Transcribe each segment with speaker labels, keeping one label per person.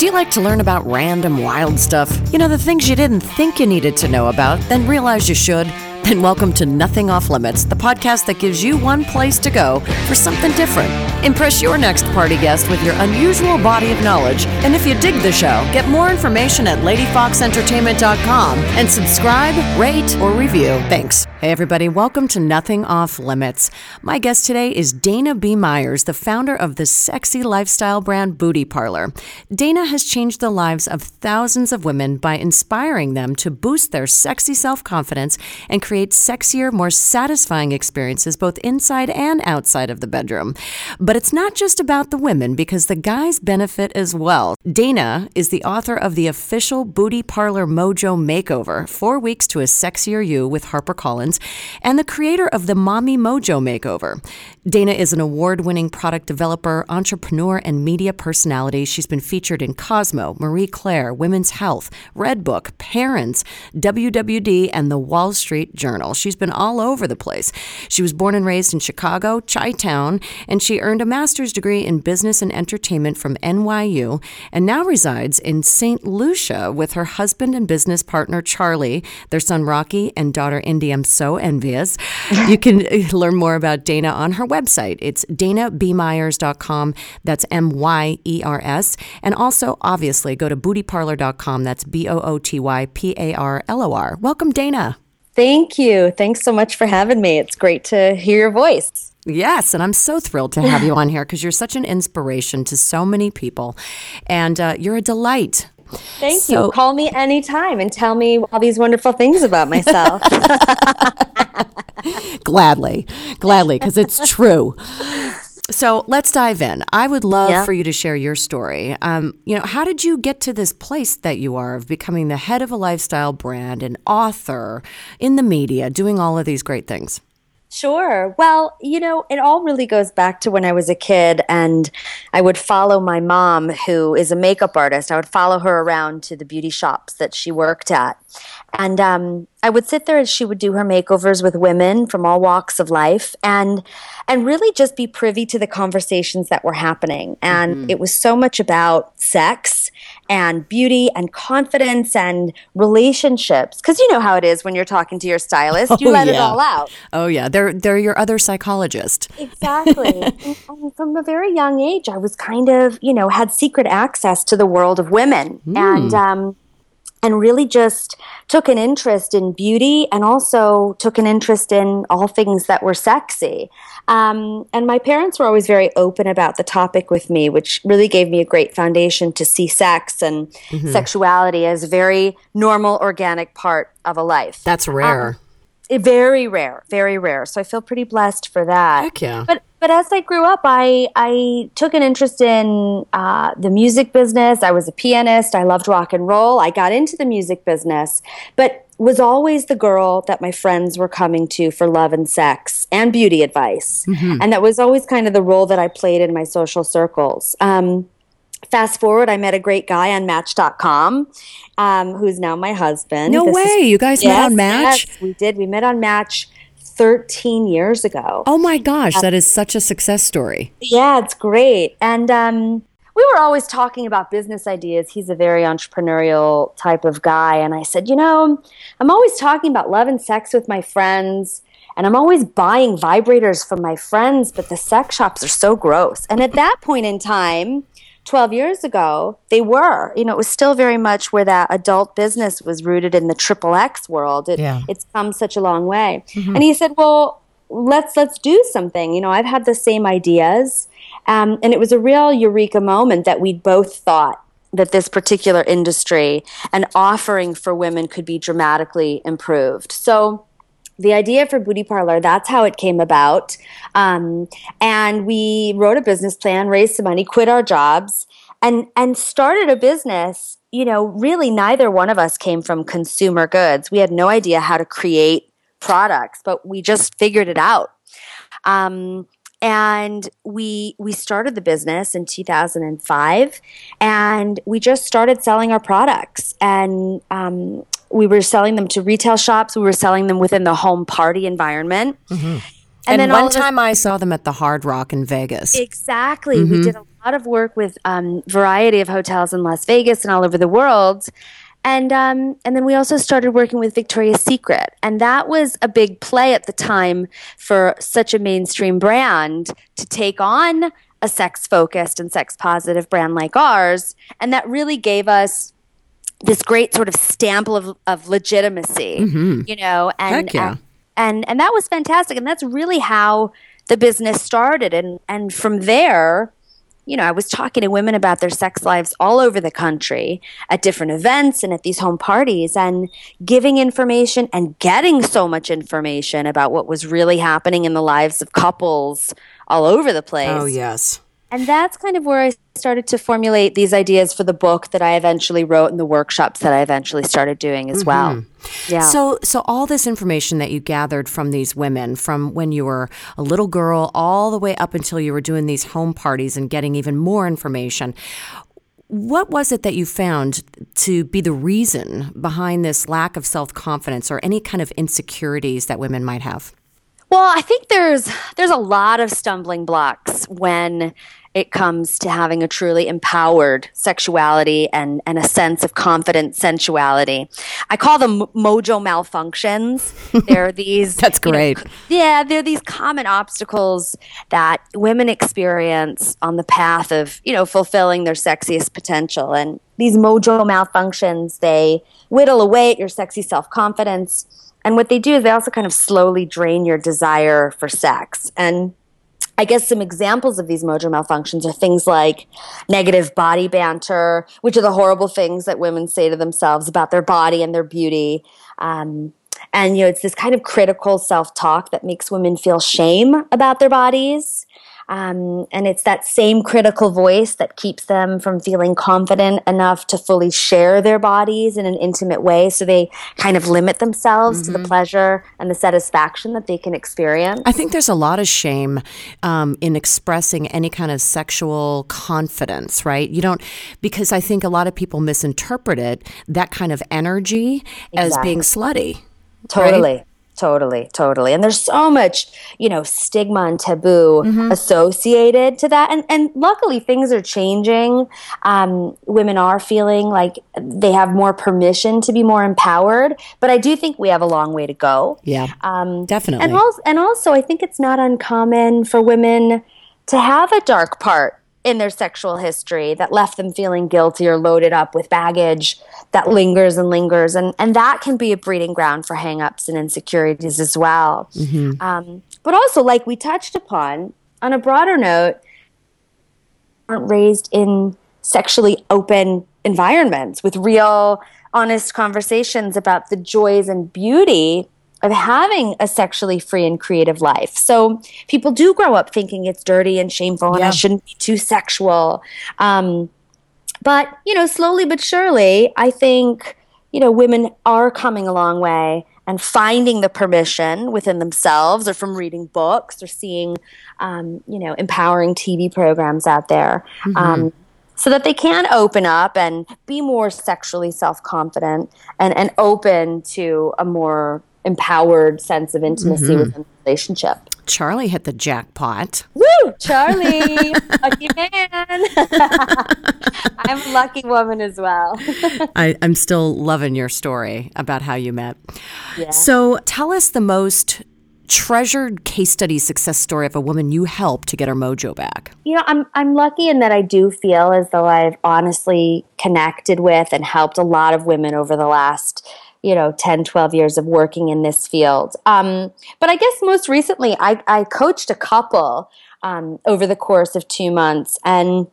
Speaker 1: Do you like to learn about random wild stuff? You know, the things you didn't think you needed to know about, then realize you should? Then welcome to Nothing Off Limits, the podcast that gives you one place to go for something different. Impress your next party guest with your unusual body of knowledge. And if you dig the show, get more information at ladyfoxentertainment.com and subscribe, rate, or review. Thanks. Hey, everybody, welcome to Nothing Off Limits. My guest today is Dana B. Myers, the founder of the sexy lifestyle brand Booty Parlor. Dana has changed the lives of thousands of women by inspiring them to boost their sexy self confidence and create sexier, more satisfying experiences both inside and outside of the bedroom. But it's not just about the women because the guys benefit as well. Dana is the author of the official Booty Parlor Mojo Makeover Four Weeks to a Sexier You with HarperCollins and the creator of the Mommy Mojo Makeover. Dana is an award winning product developer, entrepreneur, and media personality. She's been featured in Cosmo, Marie Claire, Women's Health, Redbook, Parents, WWD, and the Wall Street Journal. She's been all over the place. She was born and raised in Chicago, Chi Town, and she earned a master's degree in business and entertainment from NYU and now resides in St. Lucia with her husband and business partner, Charlie, their son, Rocky, and daughter, Indy. I'm so envious. you can learn more about Dana on her website. It's danabmyers.com. That's M Y E R S. And also, obviously, go to bootyparlor.com. That's B O O T Y P A R L O R. Welcome, Dana.
Speaker 2: Thank you. Thanks so much for having me. It's great to hear your voice.
Speaker 1: Yes, and I'm so thrilled to have you on here because you're such an inspiration to so many people, and uh, you're a delight.
Speaker 2: Thank so, you. Call me anytime and tell me all these wonderful things about myself.
Speaker 1: gladly, gladly, because it's true. So let's dive in. I would love yeah. for you to share your story. Um, you know, how did you get to this place that you are of becoming the head of a lifestyle brand, an author in the media, doing all of these great things?
Speaker 2: Sure. Well, you know, it all really goes back to when I was a kid and I would follow my mom, who is a makeup artist. I would follow her around to the beauty shops that she worked at. And um, I would sit there as she would do her makeovers with women from all walks of life and and really just be privy to the conversations that were happening. And mm-hmm. it was so much about sex and beauty and confidence and relationships. Because you know how it is when you're talking to your stylist, you oh, let yeah. it all out.
Speaker 1: Oh yeah, they're they're your other psychologist.
Speaker 2: Exactly. and, and from a very young age, I was kind of you know had secret access to the world of women, mm. and um, and really just took an interest in beauty and also took an interest in all things that were sexy. Um, and my parents were always very open about the topic with me, which really gave me a great foundation to see sex and mm-hmm. sexuality as a very normal, organic part of a life.
Speaker 1: That's rare.
Speaker 2: Um, very rare, very rare. So I feel pretty blessed for that.
Speaker 1: Heck yeah.
Speaker 2: But but as I grew up, I I took an interest in uh, the music business. I was a pianist. I loved rock and roll. I got into the music business, but was always the girl that my friends were coming to for love and sex and beauty advice, mm-hmm. and that was always kind of the role that I played in my social circles. Um, fast forward, I met a great guy on Match.com, um, who's now my husband.
Speaker 1: No this way, is, you guys yes, met on Match?
Speaker 2: Yes, we did. We met on Match 13 years ago.
Speaker 1: Oh my gosh, that is such a success story.
Speaker 2: Yeah, it's great. And um, we were always talking about business ideas. He's a very entrepreneurial type of guy. And I said, you know, I'm always talking about love and sex with my friends. And I'm always buying vibrators from my friends, but the sex shops are so gross. And at that point in time, 12 years ago, they were. You know, it was still very much where that adult business was rooted in the triple X world. It, yeah. It's come such a long way. Mm-hmm. And he said, well, let's let's do something. You know, I've had the same ideas. Um, and it was a real eureka moment that we both thought that this particular industry and offering for women could be dramatically improved. So the idea for Booty Parlor, that's how it came about. Um, and we wrote a business plan, raised some money, quit our jobs, and and started a business. You know, really, neither one of us came from consumer goods. We had no idea how to create products, but we just figured it out. Um, and we we started the business in 2005 and we just started selling our products and um, we were selling them to retail shops we were selling them within the home party environment mm-hmm. And,
Speaker 1: And,
Speaker 2: then all
Speaker 1: one
Speaker 2: of
Speaker 1: time I saw them at the Hard Rock in Vegas.
Speaker 2: Exactly.
Speaker 1: Mm-hmm.
Speaker 2: We did a lot of work with um, variety of hotels in Las Vegas and all over the world. And um, and then we also started working with Victoria's Secret, and that was a big play at the time for such a mainstream brand to take on a sex focused and sex positive brand like ours, and that really gave us this great sort of stamp of, of legitimacy, you know, and,
Speaker 1: yeah.
Speaker 2: and and and that was fantastic. And that's really how the business started. And and from there you know i was talking to women about their sex lives all over the country at different events and at these home parties and giving information and getting so much information about what was really happening in the lives of couples all over the place
Speaker 1: oh, yes.
Speaker 2: And that's kind of where I started to formulate these ideas for the book that I eventually wrote and the workshops that I eventually started doing as mm-hmm. well. Yeah.
Speaker 1: So, so all this information that you gathered from these women, from when you were a little girl all the way up until you were doing these home parties and getting even more information, what was it that you found to be the reason behind this lack of self confidence or any kind of insecurities that women might have?
Speaker 2: Well, I think there's there's a lot of stumbling blocks when it comes to having a truly empowered sexuality and, and a sense of confident sensuality. I call them mojo malfunctions. They're these
Speaker 1: That's
Speaker 2: you know,
Speaker 1: great.
Speaker 2: yeah, they're these common obstacles that women experience on the path of, you know, fulfilling their sexiest potential. And these mojo malfunctions, they whittle away at your sexy self-confidence. And what they do is they also kind of slowly drain your desire for sex. And I guess some examples of these mojo malfunctions are things like negative body banter, which are the horrible things that women say to themselves about their body and their beauty. Um, and you know, it's this kind of critical self-talk that makes women feel shame about their bodies. Um, and it's that same critical voice that keeps them from feeling confident enough to fully share their bodies in an intimate way. So they kind of limit themselves to the pleasure and the satisfaction that they can experience.
Speaker 1: I think there's a lot of shame um, in expressing any kind of sexual confidence, right? You don't, because I think a lot of people misinterpret it, that kind of energy as being slutty.
Speaker 2: Totally. Totally, totally. And there's so much, you know, stigma and taboo associated to that. And and luckily things are changing. Um, women are feeling like they have more permission to be more empowered. But I do think we have a long way to go.
Speaker 1: Yeah,
Speaker 2: Um,
Speaker 1: definitely.
Speaker 2: and also, and also, I think it's not uncommon for women to have a dark part in their sexual history that left them feeling guilty or loaded up with baggage that lingers and lingers, and and that can be a breeding ground for hangups and insecurities as well. Um, but also, like we touched upon, on a broader note, aren't raised in sexually open environments with real, honest conversations about the joys and beauty of having a sexually free and creative life. So people do grow up thinking it's dirty and shameful and I shouldn't be too sexual. Um, but, you know, slowly but surely, I think, you know, women are coming a long way and finding the permission within themselves or from reading books or seeing, um, you know, empowering TV programs out there. Um, so that they can open up and be more sexually self-confident and, and open to a more empowered sense of intimacy mm-hmm. within the relationship.
Speaker 1: Charlie hit the jackpot.
Speaker 2: Woo, Charlie, lucky man. I'm a lucky woman as well.
Speaker 1: I, I'm still loving your story about how you met. So tell us the most treasured case study success story of a woman you helped to get her mojo back.
Speaker 2: you know, I'm I'm lucky in that I do feel as though I've honestly connected with and helped a lot of women over the last, you know, 10, 12 years of working in this field. Um, but I guess most recently I, I coached a couple um, over the course of two months and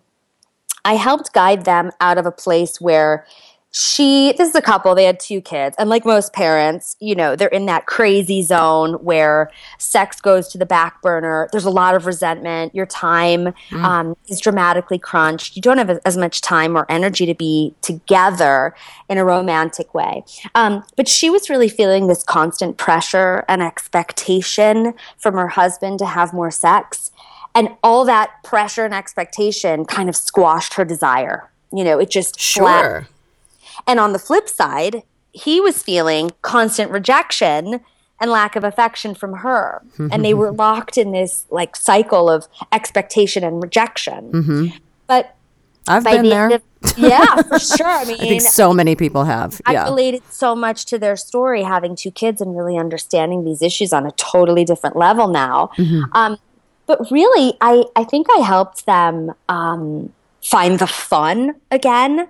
Speaker 2: I helped guide them out of a place where she this is a couple they had two kids and like most parents you know they're in that crazy zone where sex goes to the back burner. There's a lot of resentment. Your time um, is dramatically crunched. You don't have as- much time or energy to be together in a romantic way. Um, but she was really feeling this constant pressure and expectation from her husband to have more sex. And all that pressure and expectation kind of squashed her desire. You know it just flat- and on the flip side, he was feeling constant rejection and lack of affection from her. and they were locked in this like cycle of expectation and rejection. But
Speaker 1: I've been
Speaker 2: the
Speaker 1: there.
Speaker 2: of yeah, for sure. I mean,
Speaker 1: I think so many people have.
Speaker 2: I
Speaker 1: Yeah.
Speaker 2: related so much to their story, having two kids and really understanding these issues on a totally different level now.
Speaker 1: Mm-hmm.
Speaker 2: Um, but really, I, I think I helped them um, find the fun again.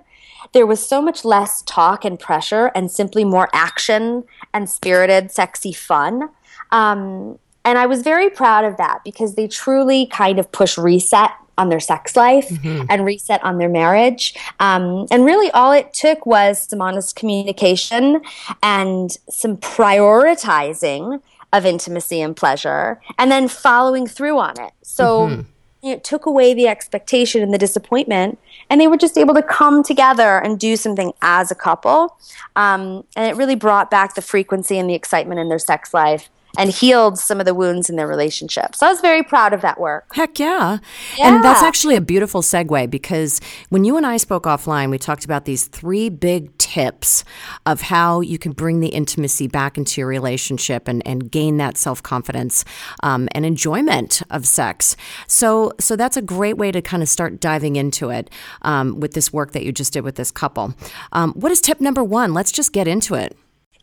Speaker 2: There was so much less talk and pressure and simply more action and spirited, sexy fun. Um, and I was very proud of that because they truly kind of push reset on their sex life and reset on their marriage. Um, and really, all it took was some honest communication and some prioritizing of intimacy and pleasure, and then following through on it. So it took away the expectation and the disappointment, and they were just able to come together and do something as a couple. Um, and it really brought back the frequency and the excitement in their sex life and healed some of the wounds in their relationship. So I was very proud of that work.
Speaker 1: Heck yeah. And that's actually a beautiful segue because when you and I spoke offline, we talked about these three big tips of how you can bring the intimacy back into your relationship and, and gain that self confidence um, and enjoyment of sex. So, so that's a great way to kind of start diving into it um, with this work that you just did with this couple. Um, what is tip number one? Let's just get into it.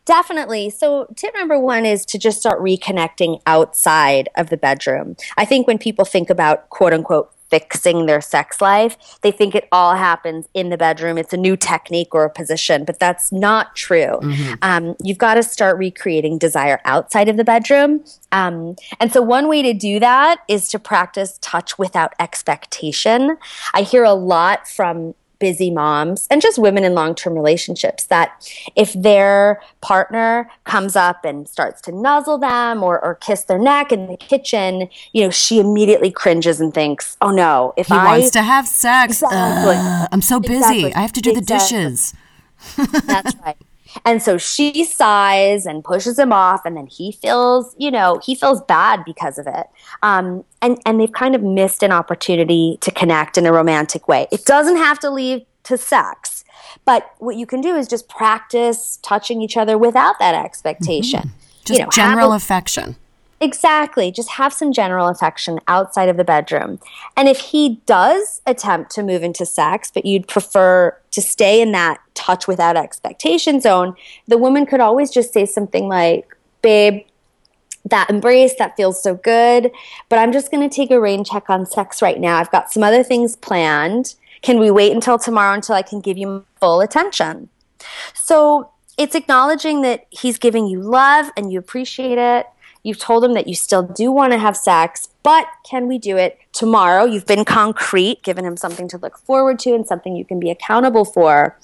Speaker 2: Definitely. So, tip number one is to just start reconnecting outside of the bedroom. I think when people think about quote unquote fixing their sex life, they think it all happens in the bedroom. It's a new technique or a position, but that's not true. Um, you've got to start recreating desire outside of the bedroom. Um, and so, one way to do that is to practice touch without expectation. I hear a lot from busy moms and just women in long term relationships that if their partner comes up and starts to nuzzle them or, or kiss their neck in the kitchen, you know, she immediately cringes and thinks, oh no, if
Speaker 1: He
Speaker 2: I.
Speaker 1: wants to have sex.
Speaker 2: Exactly.
Speaker 1: Ugh, I'm so busy.
Speaker 2: Exactly.
Speaker 1: I have to do the dishes.
Speaker 2: That's right. And so she sighs and pushes him off, and then he feels, you know, he feels bad because of it. Um, and and they've kind of missed an opportunity to connect in a romantic way. It doesn't have to lead to sex, but what you can do is just practice touching each other without that expectation.
Speaker 1: Just
Speaker 2: you know,
Speaker 1: general
Speaker 2: a-
Speaker 1: affection.
Speaker 2: Exactly. Just have some general affection outside of the bedroom. And if he does attempt to move into sex, but you'd prefer to stay in that touch without expectation zone, the woman could always just say something like, Babe, that embrace, that feels so good, but I'm just going to take a rain check on sex right now. I've got some other things planned. Can we wait until tomorrow until I can give you full attention? So it's acknowledging that he's giving you love and you appreciate it. You've told him that you still do want to have sex, but can we do it tomorrow? You've been concrete, given him something to look forward to and something you can be accountable for.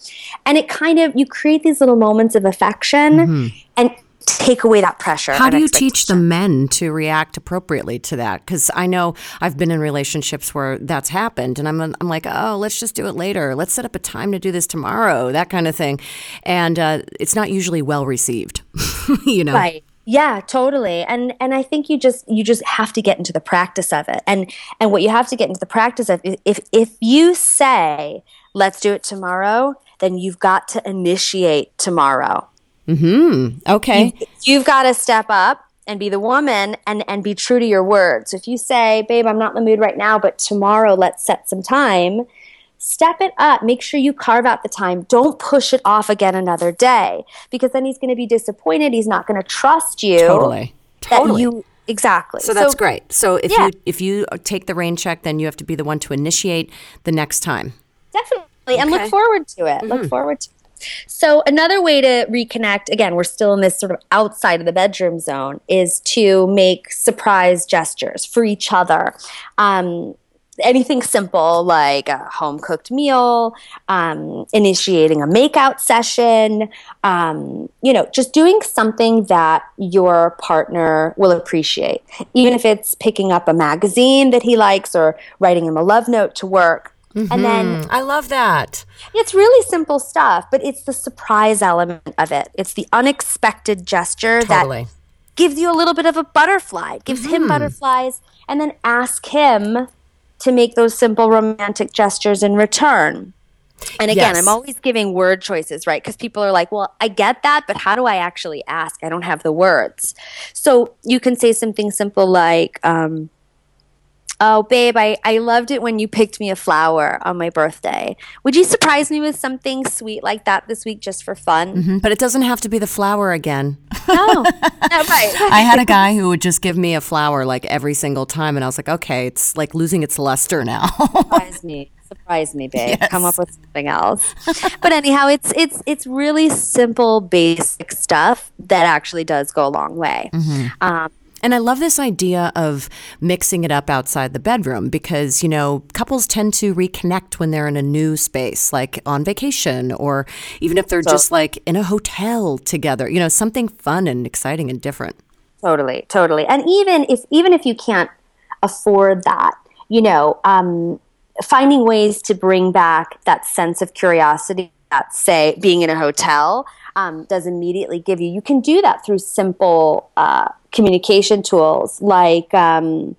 Speaker 2: And it kind of, you create these little moments of affection and take away that pressure.
Speaker 1: Mm-hmm. How do you teach the men to react appropriately to that? Because I know I've been in relationships where that's happened, and I'm I'm like, oh, let's just do it later. Let's set up a time to do this tomorrow, that kind of thing, and uh, it's not usually well received. you know,
Speaker 2: Right. Yeah, totally. And and I think you just you just have to get into the practice of it. And and what you have to get into the practice of if if you say, "Let's do it tomorrow," then you've got to initiate tomorrow.
Speaker 1: hmm okay,
Speaker 2: You've got to step up and be the woman and and be true to your word. So if you say, "Babe, I'm not in the mood right now, but tomorrow let's set some time." Step it up. Make sure you carve out the time. Don't push it off again another day because then he's going to be disappointed. He's not going to trust you.
Speaker 1: totally, totally.
Speaker 2: you exactly.
Speaker 1: so that's great. So if
Speaker 2: Yeah.
Speaker 1: you if you take the rain check, then you have to be the one to initiate the next time.
Speaker 2: Definitely, and look forward to it. Look forward to. it. So another way to reconnect, again, we're still in this sort of outside of the bedroom zone, is to make surprise gestures for each other. Um, anything simple like a home cooked meal, um, initiating a makeout session, um, you know, just doing something that your partner will appreciate. Even if it's picking up a magazine that he likes or writing him a love note to work. And then
Speaker 1: I love that.
Speaker 2: it's really simple stuff, but it's the surprise element of it. It's the unexpected gesture
Speaker 1: Totally.
Speaker 2: that gives you a little bit of a butterfly, gives him butterflies, and then ask him to make those simple romantic gestures in return. And again,
Speaker 1: Yes.
Speaker 2: I'm always giving word choices, right? Because people are like, well, I get that, but how do I actually ask? I don't have the words. So you can say something simple like, um, Oh, babe, I, I loved it when you picked me a flower on my birthday. Would you surprise me with something sweet like that this week just for fun?
Speaker 1: Mhm, But it doesn't have to be the flower again.
Speaker 2: No, no, right.
Speaker 1: I had a guy who would just give me a flower like every single time, and I was like, okay, it's like losing its luster now.
Speaker 2: surprise me surprise me babe come up with something else but anyhow it's it's it's really simple basic stuff that actually does go a long way um,
Speaker 1: And I love this idea of mixing it up outside the bedroom because, you know, couples tend to reconnect when they're in a new space, like on vacation or even if they're just like in a hotel together, you know, something fun and exciting and different.
Speaker 2: totally totally and even if even if you can't afford that you know um, finding ways to bring back that sense of curiosity that say being in a hotel um, does immediately give you you can do that through simple uh, communication tools like um,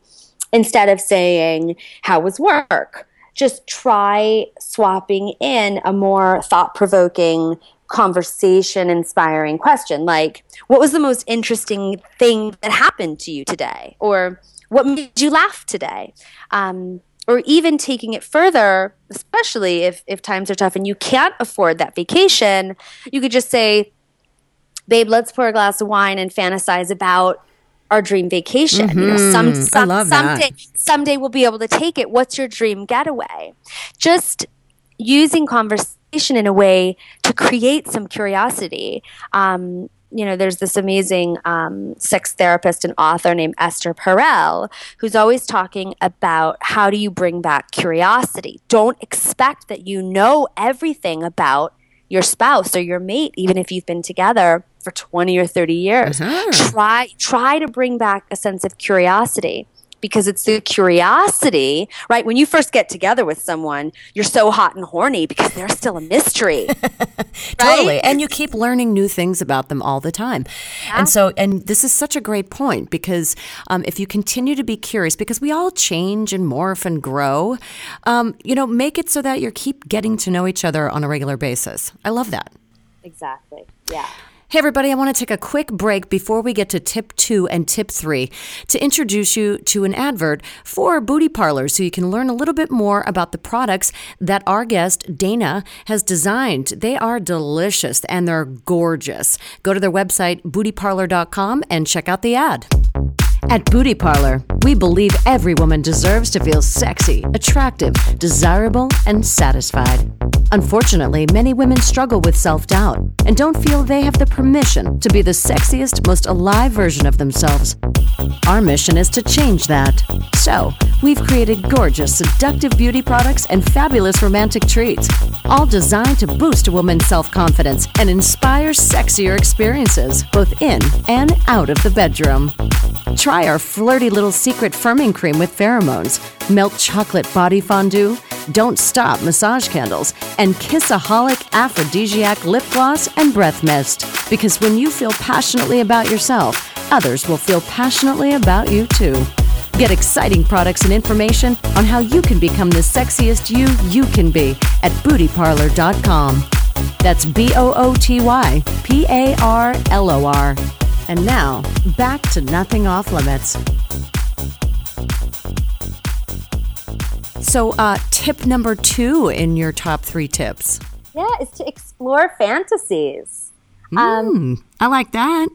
Speaker 2: instead of saying how was work? Just try swapping in a more thought-provoking conversation inspiring question like what was the most interesting thing that happened to you today? Or what made you laugh today? Um, or even taking it further especially if, if times are tough and you can't afford that vacation you could just say babe let's pour a glass of wine and fantasize about our dream vacation. You know some,
Speaker 1: Mhm. I
Speaker 2: some
Speaker 1: love that.
Speaker 2: someday someday we'll be able to take it. What's your dream getaway? Just using conversation in a way to create some curiosity. Um, you know there's this amazing um, sex therapist and author named esther perel who's always talking about how do you bring back curiosity? Don't expect that you know everything about your spouse or your mate even if you've been together for 20 or 30 years try try to bring back a sense of curiosity because it's the curiosity right when you first get together with someone you're so hot and horny because they're still a mystery right?
Speaker 1: Totally. And you keep learning new things about them all the time. And so, and this is such a great point because um, if you continue to be curious, because we all change and morph and grow, um, you know, make it so that you keep getting to know each other on a regular basis. I love that.
Speaker 2: exactly yeah
Speaker 1: Hey, everybody, I want to take a quick break before we get to tip two and tip three to introduce you to an advert for Booty Parlor so you can learn a little bit more about the products that our guest, Dana, has designed. They are delicious and they're gorgeous. Go to their website, bootyparlor.com, and check out the ad. At Booty Parlor, we believe every woman deserves to feel sexy, attractive, desirable, and satisfied. Unfortunately, many women struggle with self doubt and don't feel they have the permission to be the sexiest, most alive version of themselves. Our mission is to change that. So, we've created gorgeous, seductive beauty products and fabulous romantic treats, all designed to boost a woman's self confidence and inspire sexier experiences, both in and out of the bedroom. Try our flirty little secret firming cream with pheromones, melt chocolate body fondue, don't stop massage candles, and kissaholic aphrodisiac lip gloss and breath mist. Because when you feel passionately about yourself, others will feel passionately about you too. Get exciting products and information on how you can become the sexiest you you can be at bootyparlor.com. That's B O O T Y P A R L O R. And now, back to Nothing Off Limits. So, uh, tip number two in your top three tips.
Speaker 2: yeah is to explore fantasies um,
Speaker 1: Hmm, I like that.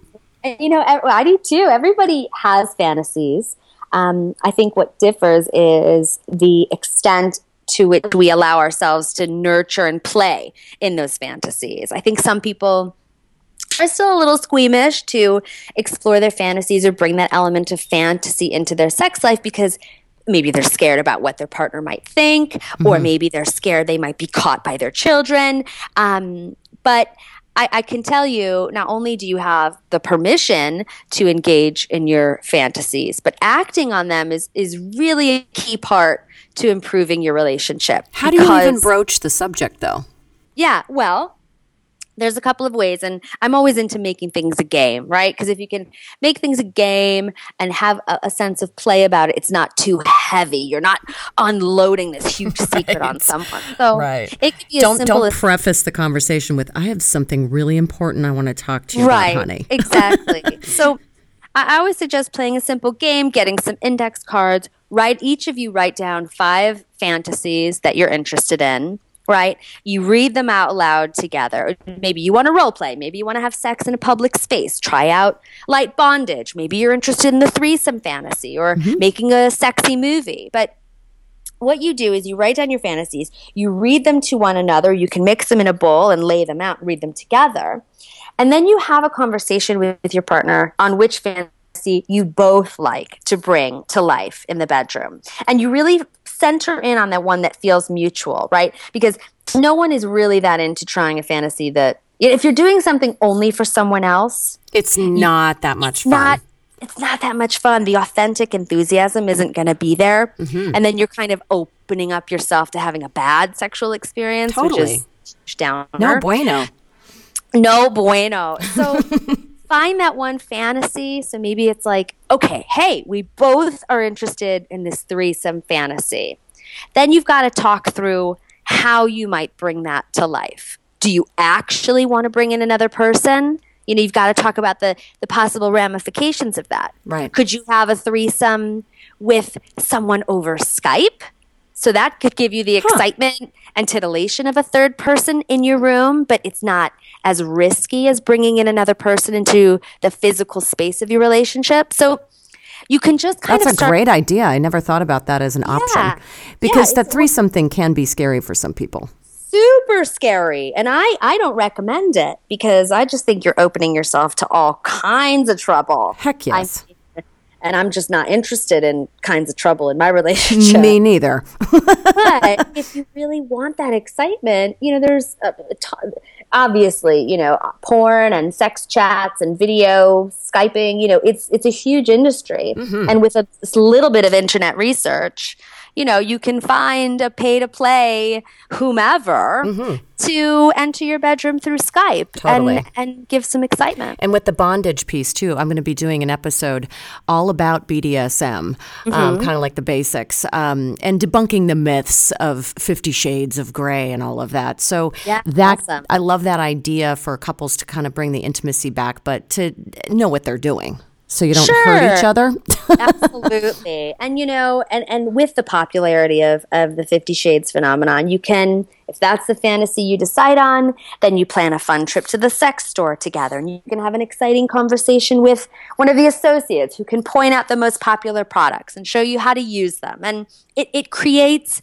Speaker 2: You know, I do too. Everybody has fantasies. Um, I think what differs is the extent to which we allow ourselves to nurture and play in those fantasies. I think some people are still a little squeamish to explore their fantasies or bring that element of fantasy into their sex life because maybe they're scared about what their partner might think, or maybe they're scared they might be caught by their children. Um, but I, I can tell you, not only do you have the permission to engage in your fantasies, but acting on them is is really a key part to improving your relationship.
Speaker 1: How do you even broach the subject, though?
Speaker 2: yeah, well, there's a couple of ways and i'm always into making things a game right? Because if you can make things a game and have a, a, sense of play about it it's not too heavy. You're not unloading this huge right. secret on someone. So
Speaker 1: right. it could be don't don't preface the conversation with i have something really important i want to talk to you right, about honey.
Speaker 2: Exactly. So I always suggest playing a simple game, getting some index cards. Write each of you write down five fantasies that you're interested in right? You read them out loud together. Maybe you want to role play. Maybe you want to have sex in a public space. Try out light bondage. Maybe you're interested in the threesome fantasy or mm-hmm. making a sexy movie. But what you do is you write down your fantasies, you read them to one another. You can mix them in a bowl and lay them out read them together. And then you have a conversation with, with your partner on which fantasy you both like to bring to life in the bedroom. And you really center in on that one that feels mutual, right? Because no one is really that into trying a fantasy that if you're doing something only for someone else,
Speaker 1: it's not that much fun.
Speaker 2: Not, it's not that much fun. The authentic enthusiasm isn't going to be there. Mm-hmm. And then you're kind of opening up yourself to having a bad sexual experience,
Speaker 1: totally.
Speaker 2: which is down.
Speaker 1: No bueno.
Speaker 2: No bueno. So find that one fantasy. So maybe it's like, okay, hey, we both are interested in this threesome fantasy. Then you've got to talk through how you might bring that to life. Do you actually want to bring in another person? You know, you've got to talk about the the possible ramifications of that.
Speaker 1: Right.
Speaker 2: Could you have a threesome with someone over Skype? So that could give you the huh. excitement and titillation of a third person in your room, but it's not as risky as bringing in another person into the physical space of your relationship. So you can just kind
Speaker 1: That's
Speaker 2: of.
Speaker 1: That's a great idea. I never thought about that as an yeah. option because yeah, the threesome thing can be scary for some people
Speaker 2: super scary and i i don't recommend it because i just think you're opening yourself to all kinds of trouble
Speaker 1: heck yes
Speaker 2: I and I'm just not interested in kinds of trouble in my relationship.
Speaker 1: Me neither.
Speaker 2: but if you really want that excitement, you know, there's a, a t- obviously, you know, porn and sex chats and video skyping. You know, it's it's a huge industry, mm-hmm. and with a, a little bit of internet research, you know, you can find a pay to play whomever mm-hmm. to enter your bedroom through Skype
Speaker 1: totally.
Speaker 2: and, and give some excitement.
Speaker 1: And with the bondage piece, too, I'm going to be doing an episode all about BDSM, um, mm-hmm. um, kind of like the basics, um, and debunking the myths of Fifty Shades of Grey and all of that. So,
Speaker 2: yeah,
Speaker 1: that
Speaker 2: awesome.
Speaker 1: I love that idea for couples to kind of bring the intimacy back, but to know what they're doing so you don't
Speaker 2: sure.
Speaker 1: hurt each other
Speaker 2: absolutely and you know and and with the popularity of of the 50 shades phenomenon you can if that's the fantasy you decide on then you plan a fun trip to the sex store together and you can have an exciting conversation with one of the associates who can point out the most popular products and show you how to use them and it, it creates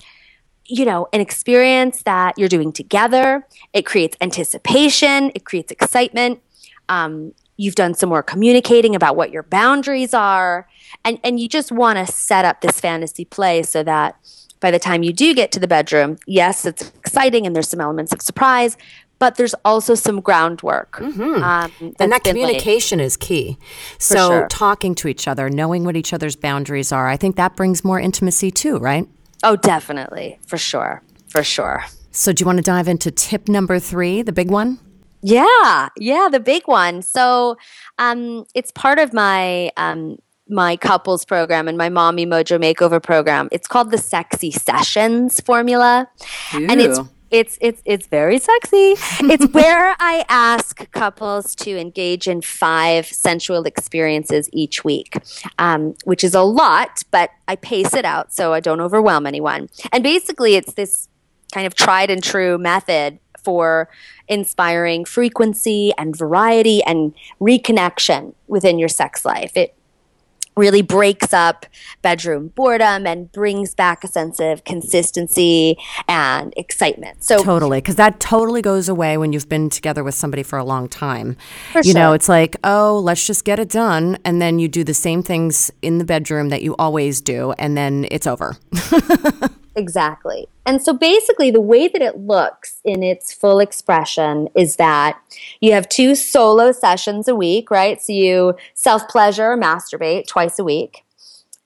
Speaker 2: you know, an experience that you're doing together. It creates anticipation. It creates excitement. Um, you've done some more communicating about what your boundaries are. And and you just want to set up this fantasy play so that by the time you do get to the bedroom yes it's exciting and there's some elements of surprise but there's also some groundwork
Speaker 1: mm-hmm. um, and that communication laid. is key. So sure. talking to each other knowing what each other's boundaries are i think that brings more intimacy too right?
Speaker 2: Oh definitely. For sure. For sure.
Speaker 1: So do you want to dive into tip number three the big one
Speaker 2: yeah, yeah, the big one. So um, it's part of my um, my couples program and my mommy mojo makeover program. It's called the Sexy Sessions formula,
Speaker 1: Ooh.
Speaker 2: and it's it's it's it's very sexy. it's where I ask couples to engage in five sensual experiences each week, um, which is a lot, but I pace it out so I don't overwhelm anyone. And basically, it's this kind of tried and true method for inspiring frequency and variety and reconnection within your sex life. It really breaks up bedroom boredom and brings back a sense of consistency and excitement. So
Speaker 1: totally, because that totally goes away when you've been together with somebody for a long time.
Speaker 2: you
Speaker 1: sure. know, it's like, oh, let's just get it done, and then you do the same things in the bedroom that you always do, and then it's over.
Speaker 2: Exactly. And so basically, the way that it looks in its full expression is that you have two solo sessions a week, right? So you self pleasure masturbate twice a week.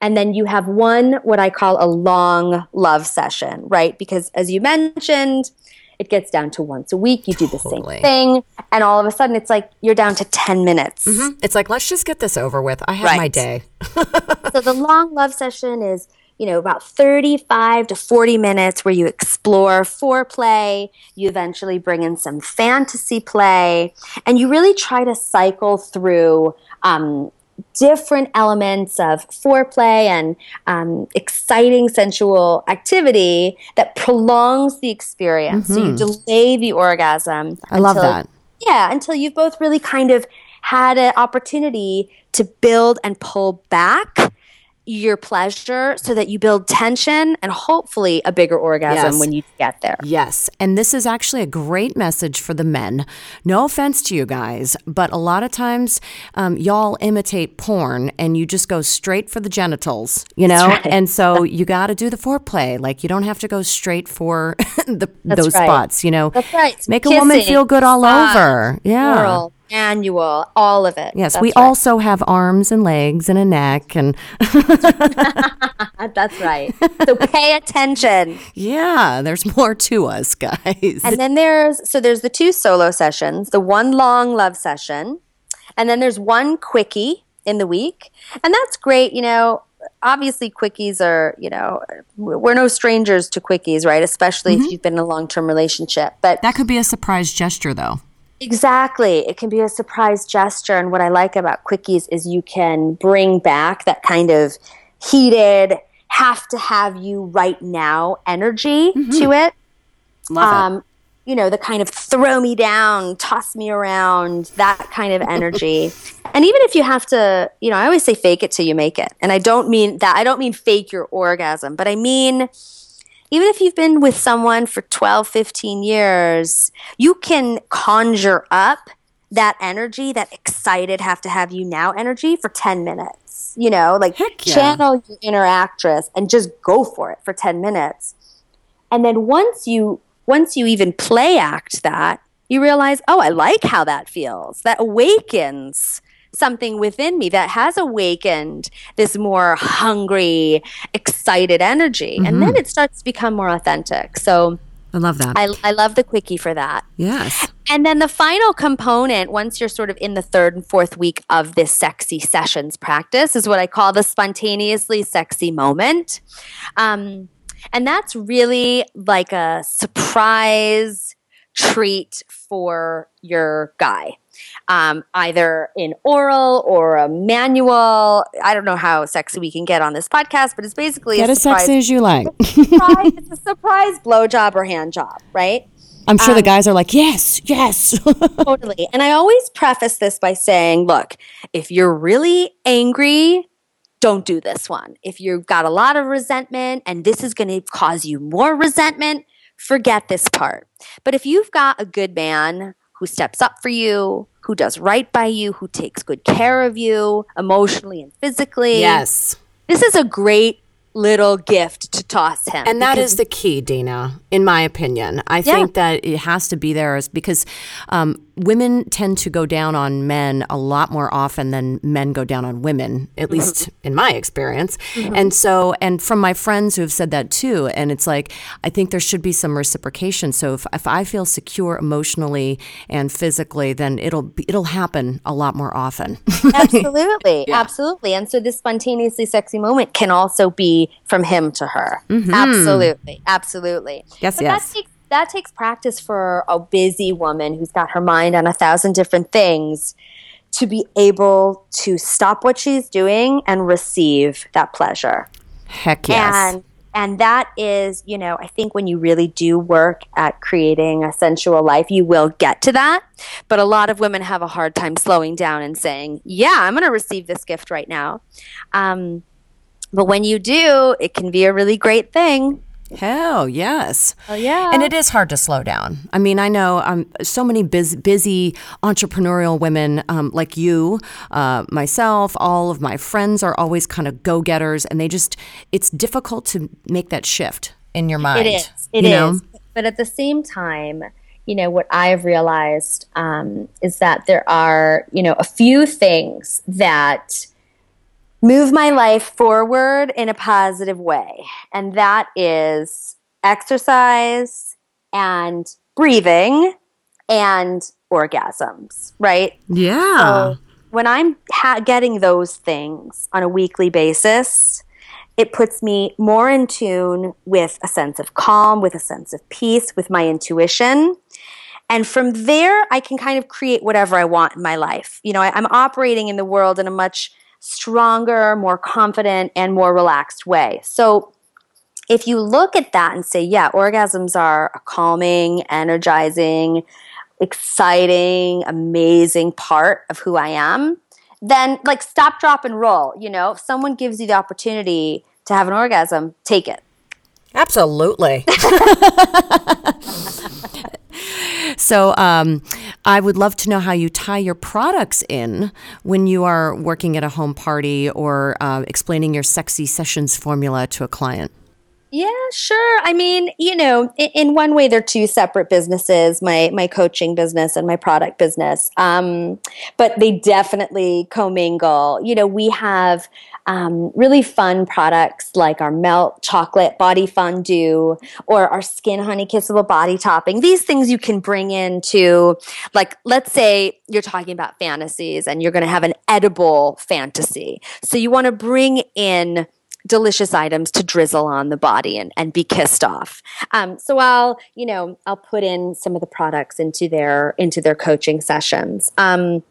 Speaker 2: And then you have one, what I call a long love session, right? Because as you mentioned, it gets down to once a week. You do the
Speaker 1: Totally.
Speaker 2: same thing. And all of a sudden, it's like you're down to 10 minutes. Mm-hmm.
Speaker 1: It's like, let's just get this over with. I have my day.
Speaker 2: So the long love session is, you know, about 35 to 40 minutes where you explore foreplay, you eventually bring in some fantasy play, and you really try to cycle through um, different elements of foreplay and um, exciting sensual activity that prolongs the experience. So you delay the orgasm.
Speaker 1: Mm-hmm. I love that.
Speaker 2: yeah, until you've both really kind of had an opportunity to build and pull back your pleasure so that you build tension and hopefully a bigger orgasm
Speaker 1: Yes.
Speaker 2: when you get there.
Speaker 1: Yes. And this is actually a great message for the men. No offense to you guys, but a lot of times um, y'all imitate porn and you just go straight for the genitals, you know?
Speaker 2: right.
Speaker 1: And so you got to do the foreplay. Like you don't have to go straight for the, those
Speaker 2: right.
Speaker 1: spots, you know?
Speaker 2: That's right.
Speaker 1: Make a woman feel good all over. Yeah.
Speaker 2: Oral, annual, all of it.
Speaker 1: Yes,
Speaker 2: That's
Speaker 1: we
Speaker 2: right.
Speaker 1: also have arms and legs and a neck and uh,
Speaker 2: That's right. So pay attention.
Speaker 1: yeah, there's more to us, guys.
Speaker 2: And then there's so there's the two solo sessions, the one long love session, and then there's one quickie in the week. And that's great, you know. Obviously quickies are, you know, we're no strangers to quickies, right? Especially if mm-hmm. you've been in a long-term relationship. But
Speaker 1: that could be a surprise gesture though.
Speaker 2: Exactly. It can be a surprise gesture. And what I like about quickies is you can bring back that kind of heated, have to have you right now energy to it.
Speaker 1: Love
Speaker 2: Um, you know, the kind of throw me down, toss me around, that kind of energy. and even if you have to, you know, I always say fake it till you make it. And I don't mean that, I don't mean fake your orgasm, but I mean, even if you've been with someone for 12, 15 years, you can conjure up that energy, that excited, have to have you now energy for 10 minutes. You know, like
Speaker 1: yeah.
Speaker 2: channel your inner actress and just go for it for 10 minutes. And then once you once you even play act that, you realize, oh, I like how that feels. That awakens something within me that has awakened this more hungry, excited energy. And
Speaker 1: Mm-hmm.
Speaker 2: then it starts to become more authentic. So
Speaker 1: I love that.
Speaker 2: I, I love the quickie for that.
Speaker 1: yes.
Speaker 2: And then the final component, once you're sort of in the third and fourth week of this sexy sessions practice, is what I call the spontaneously sexy moment. Um, and that's really like a surprise treat for your guy. Um, either in oral or a manual. I don't know how sexy we can get on this podcast, but it's basically
Speaker 1: Get
Speaker 2: a
Speaker 1: as
Speaker 2: surprise,
Speaker 1: sexy as you like.
Speaker 2: surprise it's a surprise blowjob or hand job, right?
Speaker 1: I'm sure
Speaker 2: Um,
Speaker 1: the guys are like, yes, yes.
Speaker 2: totally. And I always preface this by saying, look, if you're really angry, don't do this one. If you've got a lot of resentment and this is going to cause you more resentment, forget this part. But if you've got a good man who steps up for you, who does right by you, who takes good care of you emotionally and physically,
Speaker 1: yes.
Speaker 2: this is a great little gift to toss him.
Speaker 1: And that
Speaker 2: because
Speaker 1: is the key, Dana, in my opinion. I
Speaker 2: Yeah.
Speaker 1: think that it has to be there is because um, women tend to go down on men a lot more often than men go down on women, at least in my experience. And so, and from my friends who have said that too, and it's like, I think there should be some reciprocation. So if, if I feel secure emotionally and physically, then it'll be, it'll happen a lot more often.
Speaker 2: absolutely absolutely and so this spontaneously sexy moment can also be from him to her absolutely absolutely
Speaker 1: Mm-hmm. Yes,
Speaker 2: but
Speaker 1: yes.
Speaker 2: that takes that takes practice for a busy woman who's got her mind on a thousand different things to be able to stop what she's doing and receive that pleasure
Speaker 1: Heck yes.
Speaker 2: and and that is you know i think when you really do work at creating a sensual life you will get to that but a lot of women have a hard time slowing down and saying yeah i'm going to receive this gift right now um, but when you do it can be a really great thing
Speaker 1: Hell yes.
Speaker 2: oh yeah
Speaker 1: And it is hard to slow down. I mean, I know um, so many bus- busy entrepreneurial women um, like you, uh, myself, all of my friends are always kind of go getters, and they just, it's difficult to make that shift in your mind.
Speaker 2: It is. It
Speaker 1: you
Speaker 2: is.
Speaker 1: know?
Speaker 2: But at the same time, you know, what I've realized um, is that there are, you know, a few things that move my life forward in a positive way. And that is exercise and breathing and orgasms, right?
Speaker 1: Yeah.
Speaker 2: So when I'm ha- getting those things on a weekly basis, it puts me more in tune with a sense of calm, with a sense of peace, with my intuition. And from there, I can kind of create whatever I want in my life. You know, I, I'm operating in the world in a much stronger, more confident, and more relaxed way. So if you look at that and say, yeah, orgasms are a calming, energizing, exciting, amazing part of who I am, then like stop, drop, and roll. You know, if someone gives you the opportunity to have an orgasm, take it.
Speaker 1: Absolutely. so, um, I would love to know how you tie your products in when you are working at a home party or uh, explaining your sexy sessions formula to a client.
Speaker 2: Yeah, sure. I mean, you know, in, in, one way, they're two separate businesses my my coaching business and my product business. Um, but they definitely commingle. You know, we have um, really fun products like our melt chocolate body fondue or our skin honey kissable body topping. These things you can bring into, like, let's say you're talking about fantasies and you're going to have an edible fantasy. So you want to bring in delicious items to drizzle on the body and, and be kissed off. Um, so I'll, you know, I'll put in some of the products into their into their coaching sessions. Um,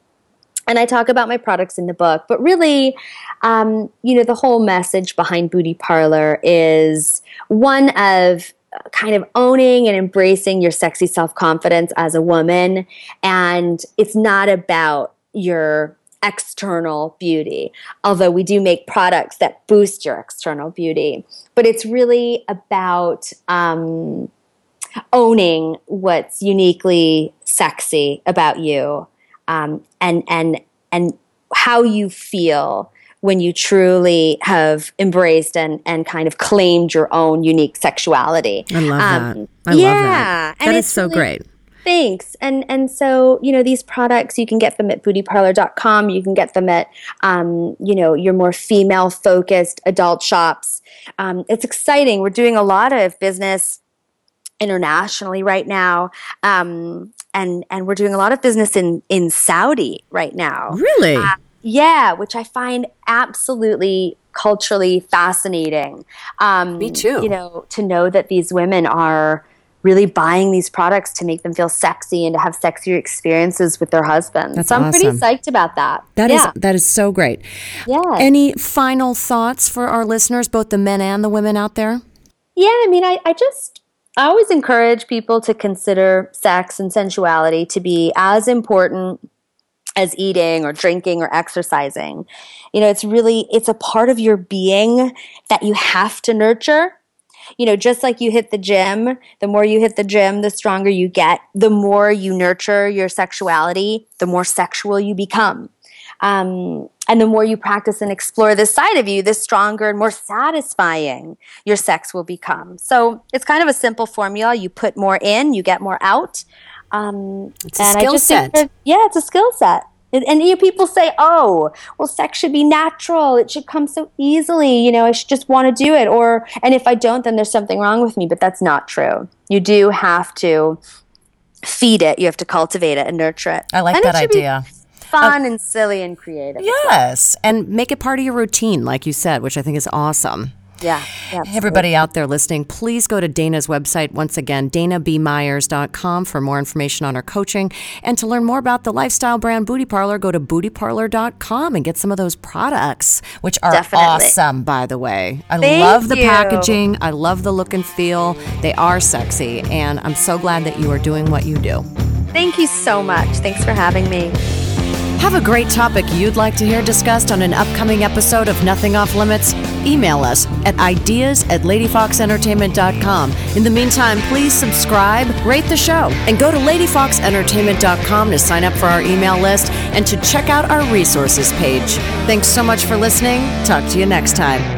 Speaker 2: and I talk about my products in the book, but really, um, you know, the whole message behind Booty Parlor is one of kind of owning and embracing your sexy self confidence as a woman. And it's not about your external beauty, although we do make products that boost your external beauty. But it's really about um, owning what's uniquely sexy about you um, and, and, and how you feel when you truly have embraced and, and kind of claimed your own unique sexuality.
Speaker 1: I love um, that. I yeah, love that. That is so really, great.
Speaker 2: Thanks. And and so, you know, these products you can get them at bootyparlor.com. You can get them at um, you know, your more female focused adult shops. Um, it's exciting. We're doing a lot of business internationally right now. Um, and and we're doing a lot of business in in Saudi right now.
Speaker 1: Really? Uh,
Speaker 2: yeah, which I find absolutely culturally fascinating. Um,
Speaker 1: Me too.
Speaker 2: You know, to know that these women are really buying these products to make them feel sexy and to have sexier experiences with their husbands.
Speaker 1: That's
Speaker 2: so I'm
Speaker 1: awesome.
Speaker 2: pretty psyched about that.
Speaker 1: That yeah. is that is so great.
Speaker 2: Yeah.
Speaker 1: Any final thoughts for our listeners, both the men and the women out there?
Speaker 2: Yeah, I mean, I, I just I always encourage people to consider sex and sensuality to be as important as eating or drinking or exercising. You know, it's really it's a part of your being that you have to nurture you know, just like you hit the gym, the more you hit the gym, the stronger you get. The more you nurture your sexuality, the more sexual you become. Um, and the more you practice and explore this side of you, the stronger and more satisfying your sex will become. So it's kind of a simple formula. You put more in, you get more out.
Speaker 1: Um, it's a skill set.
Speaker 2: That, yeah, it's a skill set. And, and you know, people say, "Oh, well, sex should be natural. It should come so easily. You know, I should just want to do it." Or, and if I don't, then there's something wrong with me. But that's not true. You do have to feed it. You have to cultivate it and nurture it.
Speaker 1: I like
Speaker 2: and
Speaker 1: that idea.
Speaker 2: Fun uh, and silly and creative.
Speaker 1: Yes, and make it part of your routine, like you said, which I think is awesome.
Speaker 2: Yeah.
Speaker 1: Everybody out there listening, please go to Dana's website once again, danabmyers.com for more information on her coaching. And to learn more about the lifestyle brand Booty Parlor, go to bootyparlor.com and get some of those products, which are Definitely. awesome, by the way. I
Speaker 2: Thank
Speaker 1: love the
Speaker 2: you.
Speaker 1: packaging, I love the look and feel. They are sexy, and I'm so glad that you are doing what you do.
Speaker 2: Thank you so much. Thanks for having me.
Speaker 1: Have a great topic you'd like to hear discussed on an upcoming episode of Nothing Off Limits? Email us at ideas at ladyfoxentertainment.com. In the meantime, please subscribe, rate the show, and go to ladyfoxentertainment.com to sign up for our email list and to check out our resources page. Thanks so much for listening. Talk to you next time.